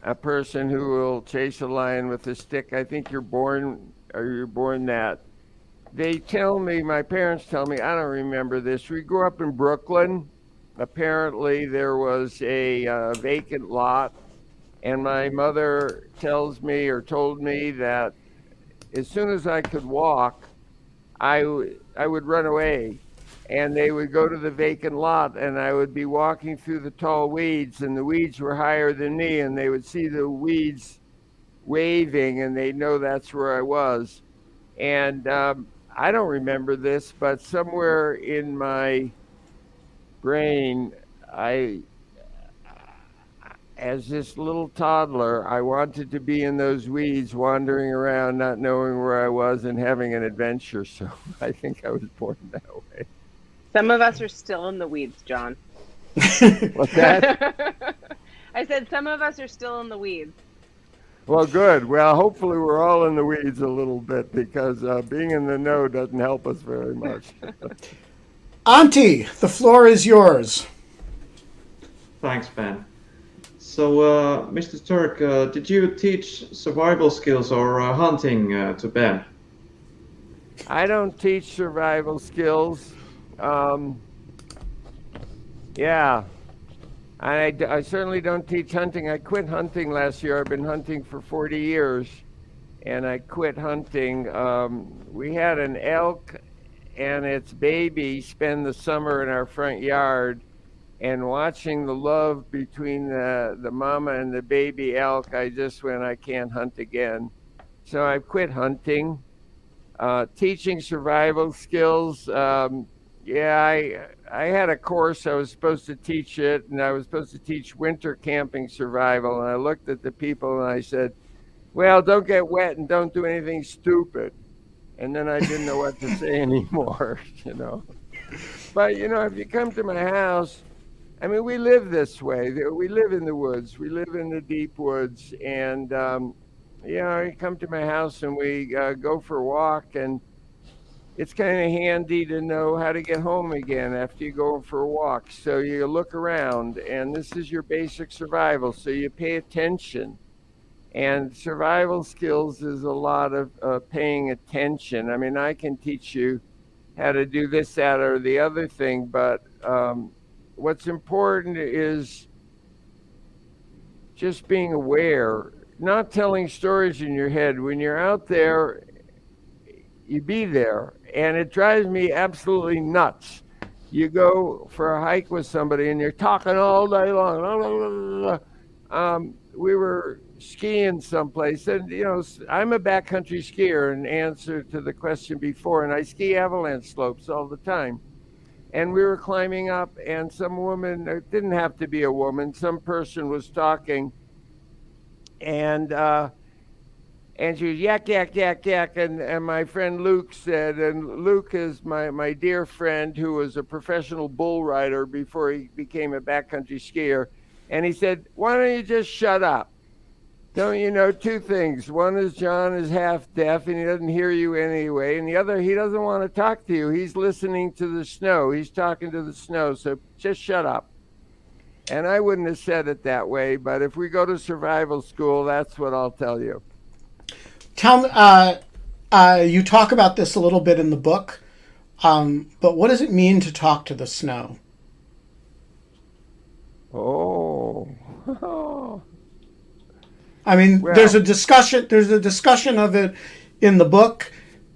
S2: a person who will chase a lion with a stick. I think you're born, or you're born that. They tell me, my parents tell me, I don't remember this. We grew up in Brooklyn, apparently there was a uh, vacant lot, and my mother tells me or told me that as soon as I could walk, I, w- I would run away. And they would go to the vacant lot, and I would be walking through the tall weeds, and the weeds were higher than me, and they would see the weeds waving, and they'd know that's where I was. And um, I don't remember this, but somewhere in my brain, I, as this little toddler, I wanted to be in those weeds, wandering around, not knowing where I was, and having an adventure. So I think I was born that way.
S3: Some of us are still in the weeds, Jon.
S2: What's that?
S3: I said some of us are still in the weeds.
S2: Well, good. Well, hopefully we're all in the weeds a little bit because uh, being in the know doesn't help us very much.
S1: Auntie, the floor is yours.
S6: Thanks, Ben. So, uh, Mr. Turk, uh, did you teach survival skills or uh, hunting uh, to Ben?
S2: I don't teach survival skills. Um, yeah, I, I certainly don't teach hunting. I quit hunting last year. I've been hunting for 40 years, and I quit hunting. Um, we had an elk and its baby spend the summer in our front yard, and watching the love between the, the mama and the baby elk, I just went, I can't hunt again. So I quit hunting. Uh, teaching survival skills. Um, yeah, I I had a course I was supposed to teach it, and I was supposed to teach winter camping survival. And I looked at the people and I said, "Well, don't get wet and don't do anything stupid." And then I didn't know what to say anymore, you know. But you know, if you come to my house, I mean, we live this way. We live in the woods. We live in the deep woods, and um, you know, you come to my house and we uh, go for a walk and it's kind of handy to know how to get home again after you go for a walk. So you look around, and this is your basic survival. So you pay attention. And survival skills is a lot of uh, paying attention. I mean, I can teach you how to do this, that, or the other thing, but um, what's important is just being aware, not telling stories in your head. When you're out there, you be there and it drives me absolutely nuts. You go for a hike with somebody and you're talking all day long. Um, we were skiing someplace, and you know, I'm a backcountry skier. In answer to the question before, and I ski avalanche slopes all the time. And we were climbing up, and some woman, it didn't have to be a woman, some person was talking, and uh, and she was yak yak yak yak and, and my friend luke said and luke is my, my dear friend who was a professional bull rider before he became a backcountry skier and he said why don't you just shut up don't you know two things? One is jon is half deaf and he doesn't hear you anyway and the other he doesn't want to talk to you. He's listening to the snow. He's talking to the snow so just shut up. And i wouldn't have said it that way but if we go to survival school that's what i'll tell you.
S1: Tell me, uh, uh, you talk about this a little bit in the book, um, but what does it mean to talk to the snow?
S2: Oh.
S1: I mean,
S2: Well-
S1: there's a discussion. There's a discussion of it in the book.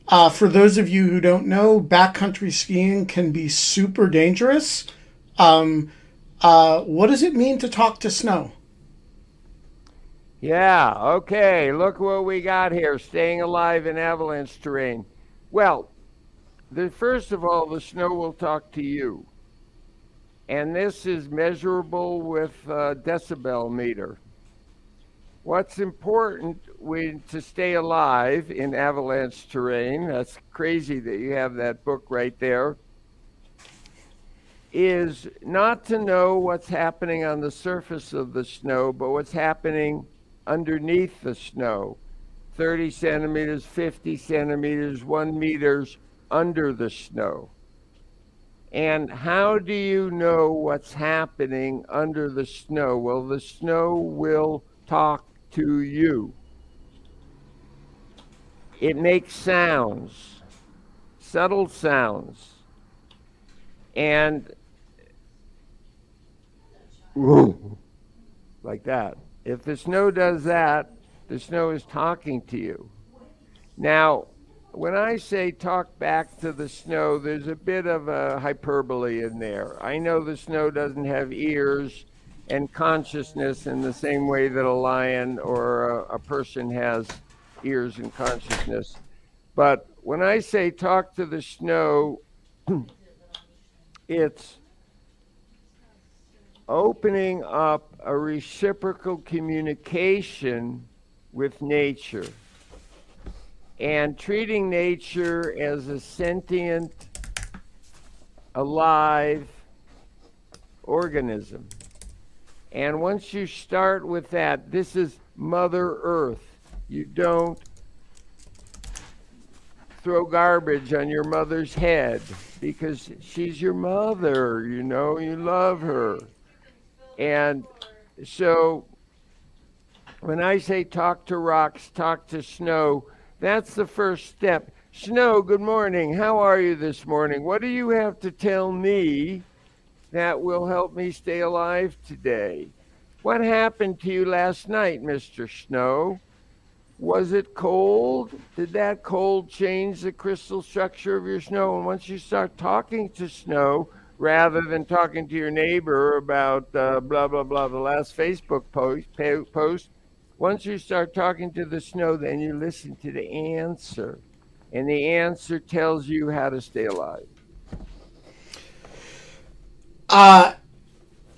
S1: Uh, for those of you who don't know, backcountry skiing can be super dangerous. Um, uh, what does it mean to talk to snow?
S2: Yeah, okay. Look what we got here staying alive in avalanche terrain. Well, the, first of all, the snow will talk to you. And this is measurable with a decibel meter. What's important when, to stay alive in avalanche terrain, that's crazy that you have that book right there, is not to know what's happening on the surface of the snow, but what's happening underneath the snow 30 centimeters, 50 centimeters, one meters under the snow. And how do you know what's happening under the snow? Well, the snow will talk to you. It makes sounds, subtle sounds. And like that. If the snow does that, the snow is talking to you. Now, when I say talk back to the snow, there's a bit of a hyperbole in there. I know the snow doesn't have ears and consciousness in the same way that a lion or a, a person has ears and consciousness. But when I say talk to the snow, it's opening up a reciprocal communication with nature and treating nature as a sentient, alive organism. And once you start with that, this is Mother Earth. You don't throw garbage on your mother's head because she's your mother, you know, you love her. And so when I say talk to rocks, talk to snow, that's the first step. Snow, good morning. How are you this morning? What do you have to tell me that will help me stay alive today? What happened to you last night, Mr. Snow? Was it cold? Did that cold change the crystal structure of your snow? And once you start talking to snow, rather than talking to your neighbor about uh, blah blah blah, the last Facebook post, post, once you start talking to the snow, then you listen to the answer, and the answer tells you how to stay alive.
S1: Uh,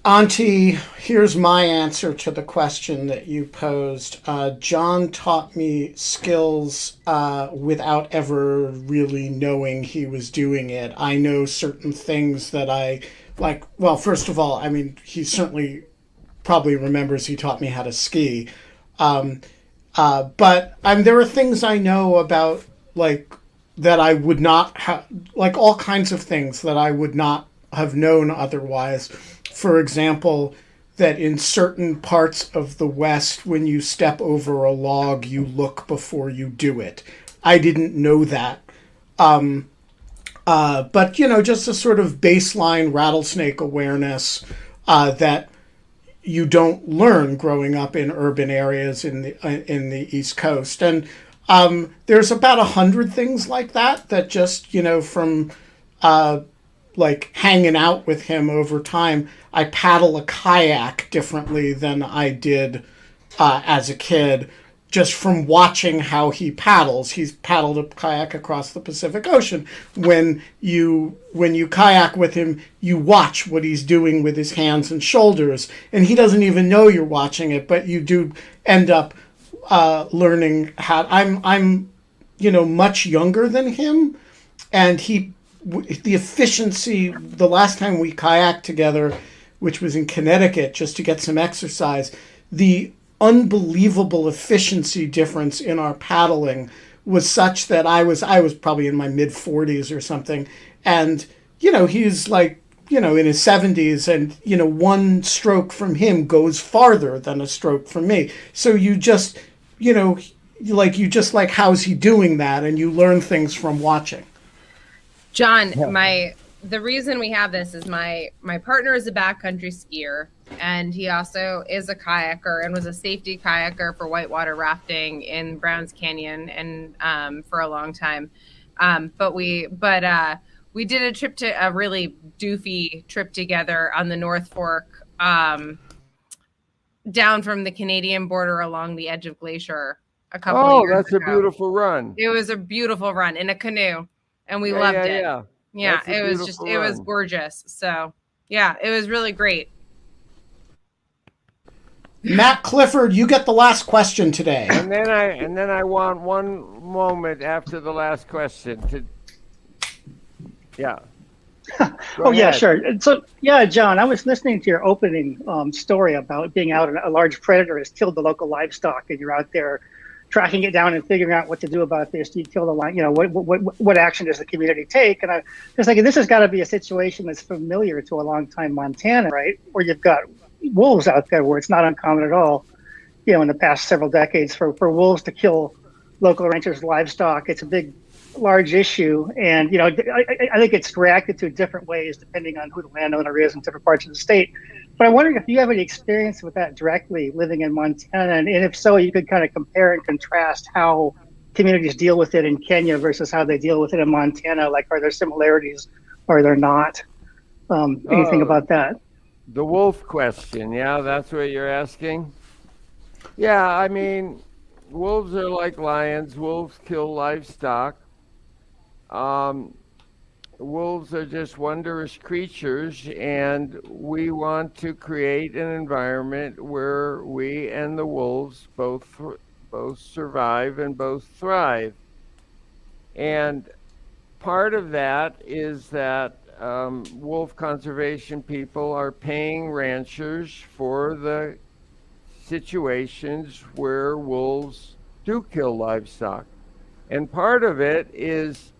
S1: Auntie, here's my answer to the question that you posed. Uh, Jon taught me skills uh, without ever really knowing he was doing it. I know certain things that I like. Well, first of all, I mean, he certainly probably remembers he taught me how to ski. Um, uh, but mean, there are things I know about, like, that I would not have, like, all kinds of things that I would not have known otherwise for example, that in certain parts of the West, when you step over a log, you look before you do it. I didn't know that. Um, uh, but, you know, just a sort of baseline rattlesnake awareness uh, that you don't learn growing up in urban areas in the, uh, in the East Coast. And um, there's about a hundred things like that that just, you know, from uh, like hanging out with him over time, I paddle a kayak differently than I did uh, as a kid. Just from watching how he paddles, he's paddled a kayak across the Pacific Ocean. When you when you kayak with him, you watch what he's doing with his hands and shoulders, and he doesn't even know you're watching it. But you do end up uh, learning how. I'm I'm you know much younger than him, and he the efficiency the last time we kayaked together which was in Connecticut just to get some exercise the unbelievable efficiency difference in our paddling was such that I was I was probably in my mid 40s or something. And you know he's like you know in his 70s and you know one stroke from him goes farther than a stroke from me. So you just you know like you just like how's he doing that? And you learn things from watching
S7: Jon, yeah. my the reason we have this is my my partner is a backcountry skier and he also is a kayaker and was a safety kayaker for whitewater rafting in Browns Canyon and um, for a long time. Um, but we but uh, we did a trip to a really doofy trip together on the North Fork um, down from the Canadian border along the edge of Glacier a couple
S2: oh, that's ago. a beautiful run.
S7: It was a beautiful run in a canoe and we yeah, loved yeah, it. Yeah, yeah, it was just run. it was gorgeous. So yeah, it was really great.
S1: Matt Clifford, you get the last question today.
S2: And then I and then I want one moment after the last question to Yeah.
S8: oh ahead. yeah, sure. So yeah, Jon, I was listening to your opening um, story about being out and a large predator has killed the local livestock, and you're out there tracking it down and figuring out what to do about this. Do you kill the line? You know, what what what action does the community take? And I just like this has got to be a situation that's familiar to a long time Montana, right? Where you've got wolves out there, where it's not uncommon at all. You know, in the past several decades, for for wolves to kill local ranchers' livestock, it's a big large issue and you know I, I, think it's reacted to different ways depending on who the landowner is in different parts of the state But I'm wondering if you have any experience with that directly living in Montana, and, and if so, you could kind of compare and contrast how communities deal with it in Kenya versus how they deal with it in Montana. Like, are there similarities? Or are there not? Um, anything oh, about that?
S2: The wolf question. Yeah, that's what you're asking. Yeah, I mean, wolves are like lions. Wolves kill livestock. Um, wolves are just wondrous creatures, and we want to create an environment where we and the wolves both both survive and both thrive. And part of that is that um, wolf conservation people are paying ranchers for the situations where wolves do kill livestock. And part of it is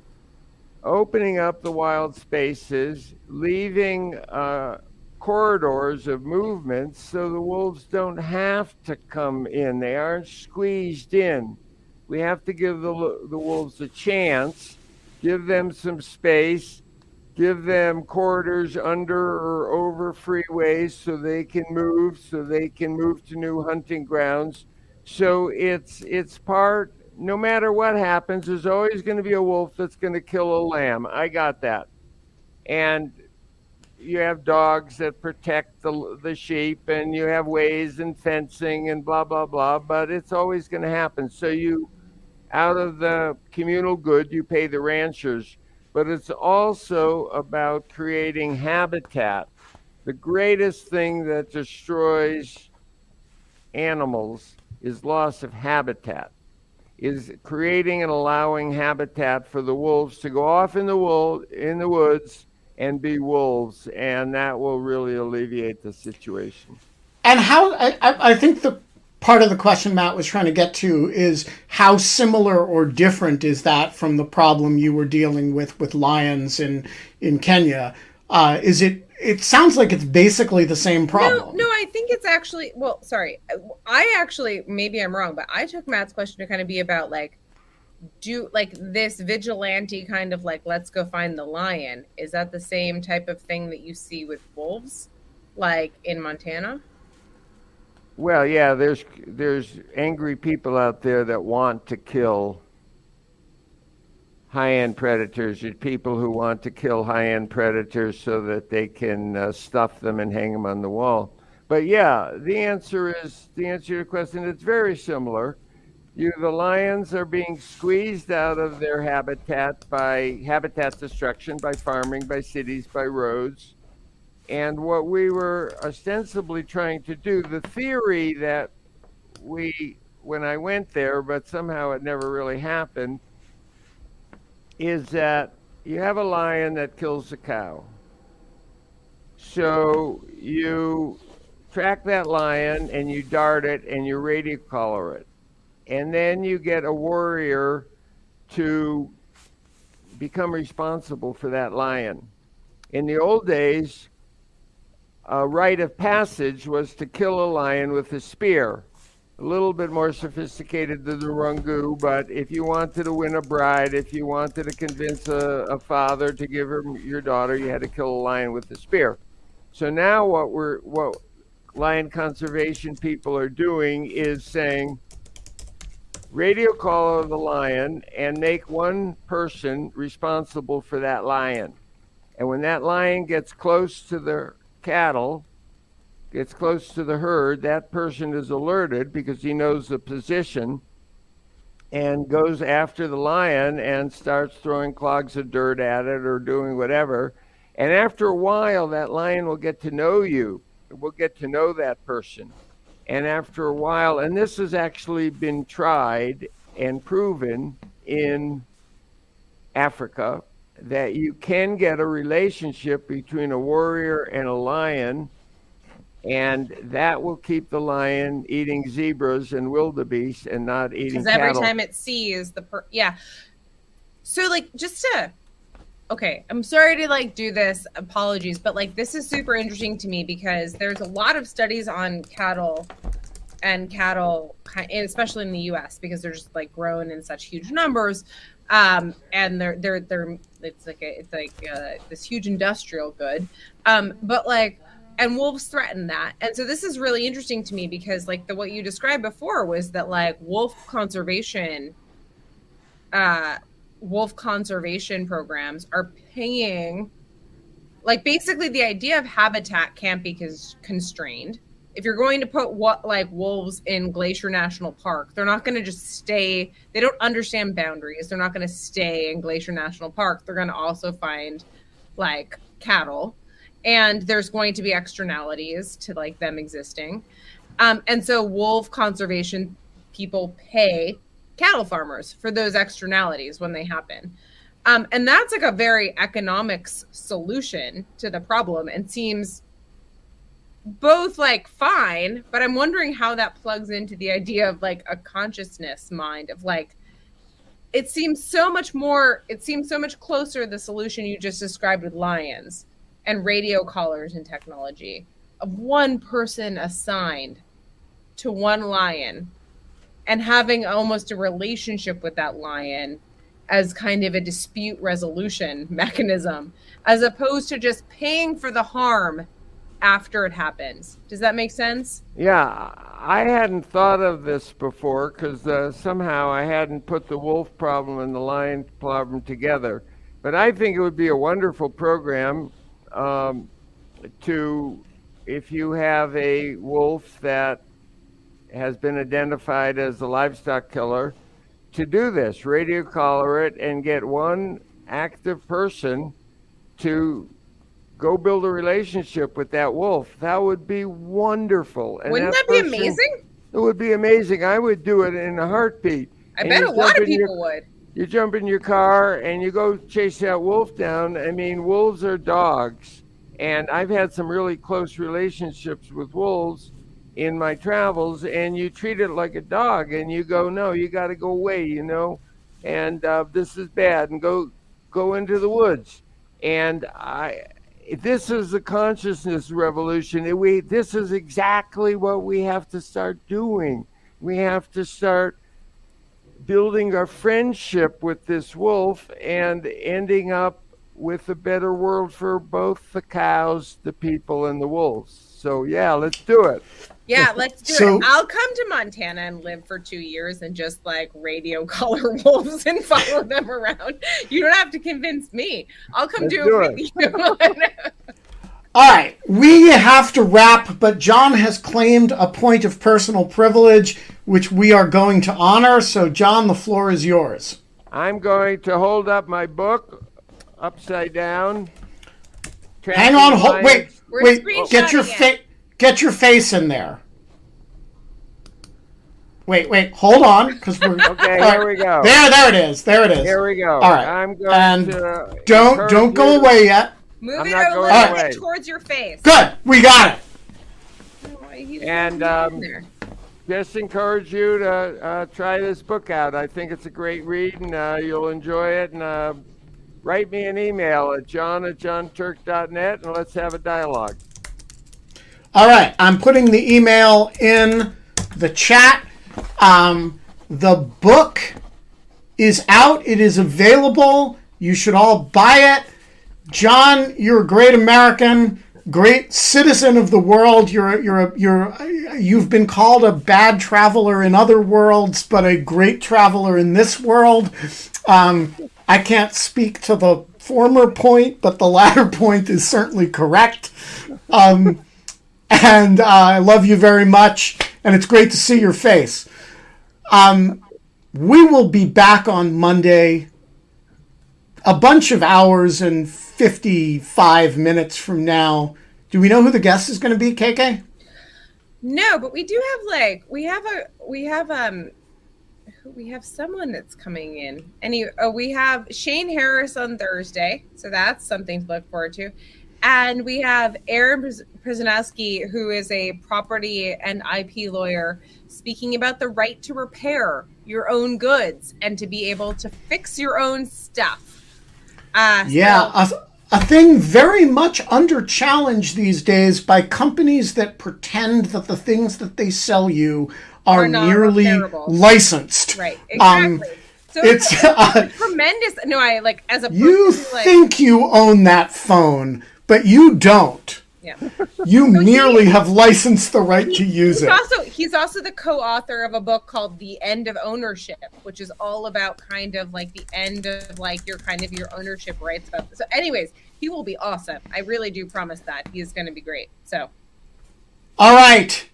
S2: opening up the wild spaces, leaving uh, corridors of movement so the wolves don't have to come in. They aren't squeezed in. We have to give the, the wolves a chance, give them some space, give them corridors under or over freeways so they can move, so they can move to new hunting grounds. So it's it's part no matter what happens, there's always going to be a wolf that's going to kill a lamb. I got that. And you have dogs that protect the, the sheep and you have ways and fencing and blah blah blah but it's always going to happen so you out of the communal good you pay the ranchers but it's also about creating habitat the greatest thing that destroys animals is loss of habitat is creating and allowing habitat for the wolves to go off in the wool in the woods and be wolves, and that will really alleviate the situation.
S1: And how I, I think the part of the question Matt was trying to get to is how similar or different is that from the problem you were dealing with with lions in in Kenya? Uh, is it? It sounds like it's basically the same problem.
S7: No, no, I think it's actually. Well, sorry, I actually maybe I'm wrong, but I took Matt's question to kind of be about like do like this vigilante kind of like let's go find the lion is that the same type of thing that you see with wolves like in montana
S2: well yeah there's there's angry people out there that want to kill high-end predators there's people who want to kill high-end predators so that they can uh, stuff them and hang them on the wall but yeah the answer is the answer to your question it's very similar you, the lions are being squeezed out of their habitat by habitat destruction, by farming, by cities, by roads. And what we were ostensibly trying to do, the theory that we, when I went there, but somehow it never really happened, is that you have a lion that kills a cow. So you track that lion and you dart it and you radio collar it and then you get a warrior to become responsible for that lion. In the old days, a rite of passage was to kill a lion with a spear. A little bit more sophisticated than the rungu, but if you wanted to win a bride, if you wanted to convince a, a father to give her your daughter, you had to kill a lion with a spear. So now what we're what lion conservation people are doing is saying, radio call the lion and make one person responsible for that lion. And when that lion gets close to the cattle, gets close to the herd, that person is alerted because he knows the position and goes after the lion and starts throwing clogs of dirt at it or doing whatever. And after a while, that lion will get to know you, will get to know that person. And after a while, and this has actually been tried and proven in Africa, that you can get a relationship between a warrior and a lion, and that will keep the lion eating zebras and wildebeest and not eating. Because
S7: every time it sees the per- yeah. So like just to okay, I'm sorry to like do this. Apologies, but like this is super interesting to me because there's a lot of studies on cattle and cattle, especially in the U.S. because they're just like grown in such huge numbers, um, and they're they're they're it's like a, it's like uh, this huge industrial good. Um, but like
S3: and wolves threaten that. And so this is really interesting to me because like the what you described before was that like wolf conservation uh wolf conservation programs are paying like basically the idea of habitat can't be cons- constrained. If you're going to put what like wolves in glacier national park they're not going to just stay they don't understand boundaries. They're not going to stay in glacier national park. They're going to also find like cattle and there's going to be externalities to like them existing. Um, and so wolf conservation people pay cattle farmers for those externalities when they happen. Um, and that's like a very economics solution to the problem and seems both like fine, but I'm wondering how that plugs into the idea of like a consciousness mind of like it seems so much more it seems so much closer the solution you just described with lions and radio collars and technology of one person assigned to one lion and having almost a relationship with that lion as kind of a dispute resolution mechanism as opposed to just paying for the harm after it happens. Does that make sense?
S2: Yeah, I hadn't thought of this before because uh, somehow I hadn't put the wolf problem and the lion problem together. But I think it would be a wonderful program um, to, if you have a wolf that has been identified as a livestock killer, to do this, radio collar it and get one active person to go build a relationship with that wolf. That would be wonderful.
S3: And Wouldn't that, that be amazing?
S2: It would be amazing. I would do it in a heartbeat.
S3: I and bet a lot of people
S2: your,
S3: would.
S2: You jump in your car and you go chase that wolf down. I mean, wolves are dogs. And I've had some really close relationships with wolves in my travels, and you treat it like a dog, and you go, no, you got to go away, you know, and uh, this is bad, and go go into the woods. And I, this is the consciousness revolution. We, this is exactly what we have to start doing. We have to start building our friendship with this wolf and ending up with a better world for both the cows, the people, and the wolves. So, yeah, let's do it.
S3: Yeah, let's do so, it. I'll come to Montana and live for two years and just like radio collar wolves and follow them around. You don't have to convince me. I'll come let's do, it with you.
S1: All right, we have to wrap, but Jon has claimed a point of personal privilege, which we are going to honor. So, Jon, the floor is yours.
S2: I'm going to hold up my book upside down.
S1: Hang on, hold, wait, wait, get your face Get your face in there. Wait, wait, hold on, because we're
S2: okay. Here we go.
S1: There, there it is. There it is.
S2: Here we go.
S1: All right. I'm going and to don't don't go away yet.
S3: Move I'm it a little bit towards your face.
S1: Good, we got
S2: it. and um, just encourage you to uh, try this book out. I think it's a great read, and uh, you'll enjoy it. And uh, write me an email at jon at jonturk.net, and let's have a dialogue.
S1: All right, I'm putting the email in the chat. Um, the book is out, it is available. You should all buy it. Jon, you're a great American, great citizen of the world. You're you're you're you've been called a bad traveler in other worlds, but a great traveler in this world. Um, I can't speak to the former point, but the latter point is certainly correct. Um, and uh, I love you very much, and it's great to see your face. Um, we will be back on Monday, a bunch of hours and 55 minutes from now. Do we know who the guest is going to be, KK?
S3: No, but we do have like we have a we have um we have someone that's coming in. Any oh, we have Shane Harris on Thursday, so that's something to look forward to. And we have Aaron Perzanowski, who is a property and IP lawyer, speaking about the right to repair your own goods and to be able to fix your own stuff.
S1: Uh, yeah, so- a, a thing very much under challenge these days by companies that pretend that the things that they sell you are, are merely licensed.
S3: Right, um, exactly. Um, so it's, it's uh, tremendous. No, I like as a
S1: you
S3: like,
S1: think you own that phone, but you don't.
S3: Yeah.
S1: You merely have licensed the right to use
S3: he's
S1: it.
S3: Also, he's also the co-author of a book called "The End of Ownership," which is all about kind of like the end of like your kind of your ownership rights. So, anyways, he will be awesome. I really do promise that he is going to be great. So,
S1: All right.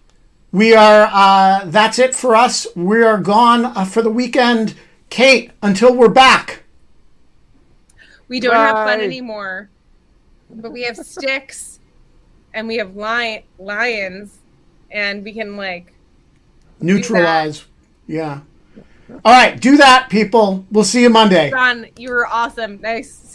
S1: We are, uh, that's it for us. We are gone uh, for the weekend. Kate, until we're back.
S3: we don't have fun anymore, but we have sticks, and we have lion lions, and we can like
S1: Neutralize. Yeah. All right. Do that, people. We'll see you Monday.
S3: Jon, you were awesome. Nice